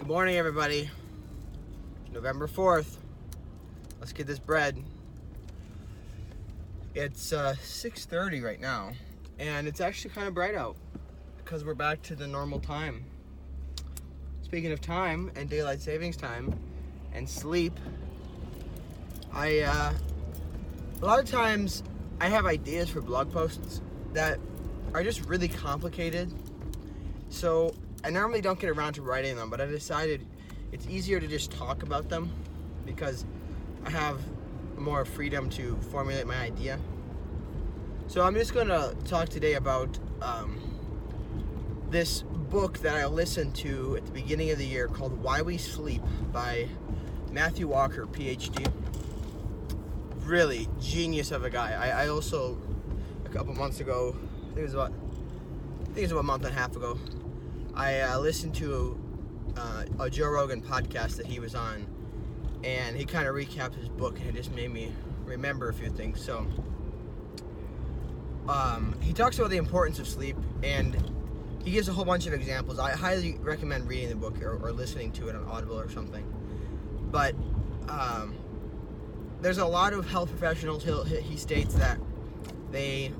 Good morning, everybody. November 4th. Let's get this bread. It's uh, 6.30 right now, and it's actually kind of bright out because we're back to the normal time. Speaking of time and daylight savings time and sleep, I, uh, a lot of times I have ideas for blog posts that are just really complicated. So I normally don't get around to writing them, but I decided it's easier to just talk about them because I have more freedom to formulate my idea. So I'm just going to talk today about um, this book that I listened to at the beginning of the year called Why We Sleep by Matthew Walker, PhD. Really genius of a guy. I, I also, a couple months ago, I think it was about, I think it was about a month and a half ago, I uh, listened to uh, a Joe Rogan podcast that he was on, and he kind of recapped his book, and it just made me remember a few things. So, um, he talks about the importance of sleep, and he gives a whole bunch of examples. I highly recommend reading the book or, or listening to it on Audible or something. But um, there's a lot of health professionals. He, he states that they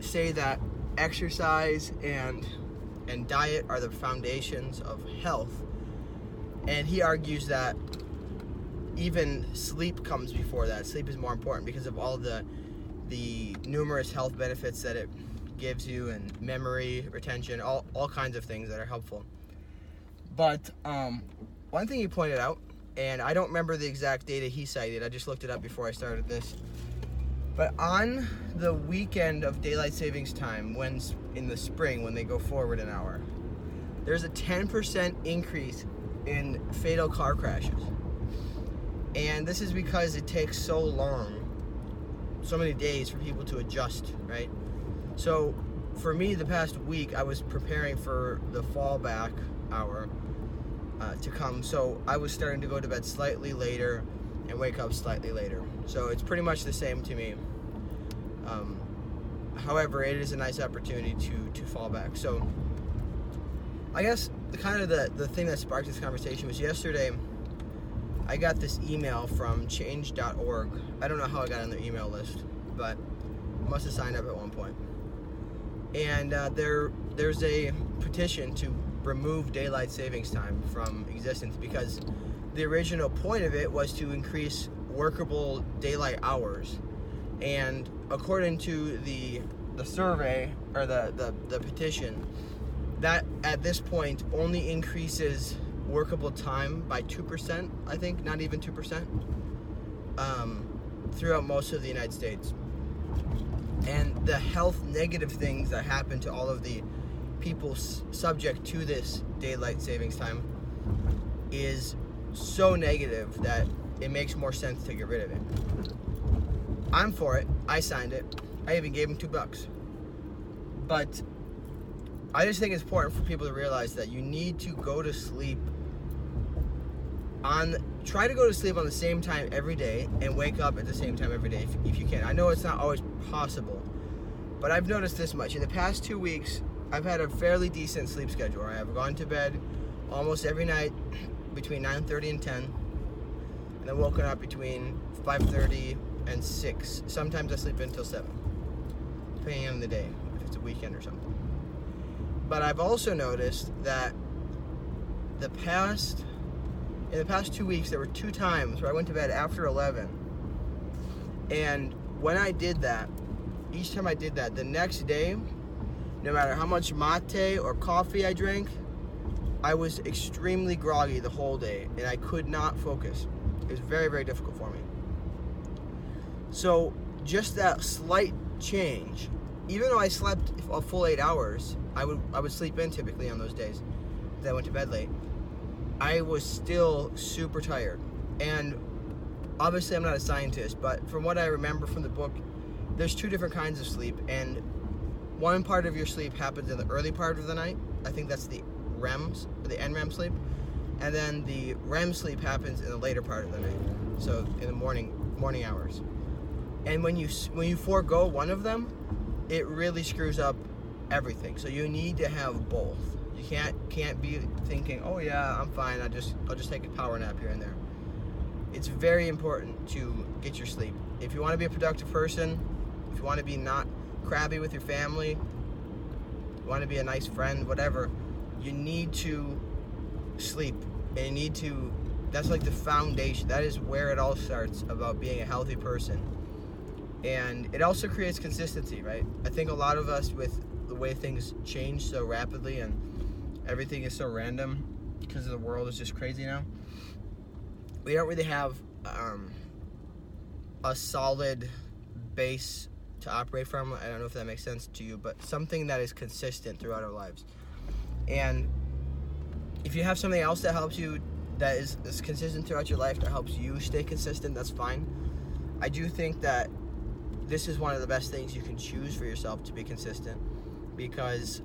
say that exercise and and diet are the foundations of health. And he argues that even sleep comes before that. Sleep is more important because of all the the numerous health benefits that it gives you and memory retention, all, all kinds of things that are helpful. But um, one thing he pointed out, and I don't remember the exact data he cited, I just looked it up before I started this. But on the weekend of daylight savings time, when in the spring, when they go forward an hour, there's a 10% increase in fatal car crashes. And this is because it takes so long, so many days for people to adjust, right? So for me, the past week, I was preparing for the fallback hour uh, to come. So I was starting to go to bed slightly later and wake up slightly later. So it's pretty much the same to me. Um, however, it is a nice opportunity to to fall back. So I guess the kind of the, the thing that sparked this conversation was yesterday I got this email from change.org. I don't know how I got on their email list, but I must have signed up at one point. And uh, there there's a petition to remove daylight savings time from existence because the original point of it was to increase workable daylight hours. And according to the the survey or the, the, the petition, that at this point only increases workable time by 2%, I think, not even 2%, um, throughout most of the United States. And the health negative things that happen to all of the people subject to this daylight savings time is so negative that it makes more sense to get rid of it. I'm for it. I signed it. I even gave him two bucks. But I just think it's important for people to realize that you need to go to sleep on try to go to sleep on the same time every day and wake up at the same time every day if, if you can. I know it's not always possible, but I've noticed this much. In the past two weeks, I've had a fairly decent sleep schedule. I have gone to bed almost every night between 9:30 and 10, and then woken up between 5:30 and 6. Sometimes I sleep until 7, depending on the day, if it's a weekend or something. But I've also noticed that the past in the past two weeks there were two times where I went to bed after 11. And when I did that, each time I did that, the next day, no matter how much mate or coffee I drank, I was extremely groggy the whole day and I could not focus. It was very, very difficult for me. So, just that slight change, even though I slept a full eight hours, I would I would sleep in typically on those days that I went to bed late. I was still super tired. And obviously, I'm not a scientist, but from what I remember from the book, there's two different kinds of sleep, and one part of your sleep happens in the early part of the night. I think that's the REMs, the NREM sleep, and then the REM sleep happens in the later part of the night, so in the morning morning hours. And when you when you forego one of them, it really screws up everything. So you need to have both. You can't can't be thinking, oh yeah, I'm fine. I just I'll just take a power nap here and there. It's very important to get your sleep. If you want to be a productive person, if you want to be not crabby with your family, you want to be a nice friend, whatever, you need to sleep. And you need to that's like the foundation. That is where it all starts about being a healthy person. And it also creates consistency, right? I think a lot of us with the way things change so rapidly and everything is so random because the world is just crazy now. We don't really have um, a solid base to operate from. I don't know if that makes sense to you, but something that is consistent throughout our lives. And if you have something else that helps you, that is, is consistent throughout your life, that helps you stay consistent, that's fine. I do think that this is one of the best things you can choose for yourself to be consistent because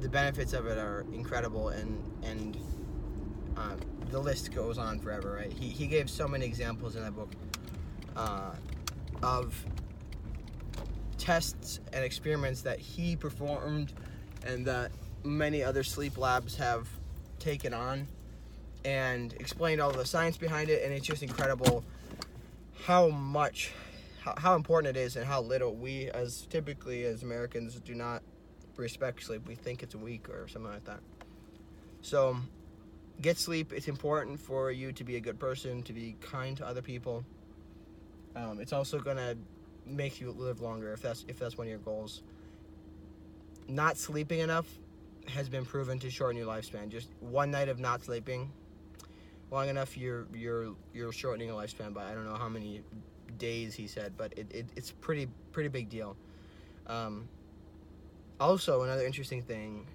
the benefits of it are incredible and and uh, the list goes on forever right he, he gave so many examples in that book uh, of tests and experiments that he performed and that many other sleep labs have taken on and explained all the science behind it and it's just incredible how much how, how important it is and how little we as typically as americans do not respect sleep. We think it's weak or something like that. So get sleep. It's important for you to be a good person to be kind to other people. Um, it's also gonna make you live longer if that's if that's one of your goals. Not sleeping enough has been proven to shorten your lifespan. Just one night of not sleeping long enough you're you're you're shortening a lifespan by i don't know how many days he said but it, it it's pretty pretty big deal. Um, also another interesting thing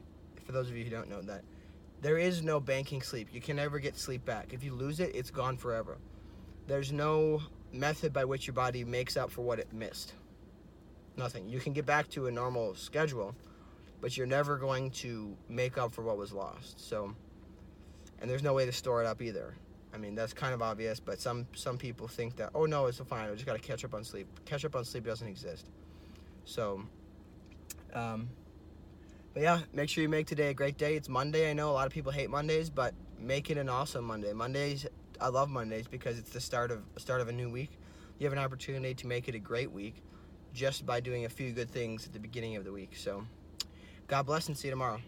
for those of you who don't know that there is no banking sleep. You can never get sleep back. If you lose it it's gone forever. There's no method by which your body makes up for what it missed. Nothing. You can get back to a normal schedule but you're never going to make up for what was lost so and there's no way to store it up either I mean that's kind of obvious, but some some people think that oh no, it's fine. I just got to catch up on sleep. Catch up on sleep doesn't exist. So, um, but yeah, make sure you make today a great day. It's Monday. I know a lot of people hate Mondays, but make it an awesome Monday. Mondays, I love Mondays because it's the start of start of a new week. You have an opportunity to make it a great week just by doing a few good things at the beginning of the week. So, God bless and see you tomorrow.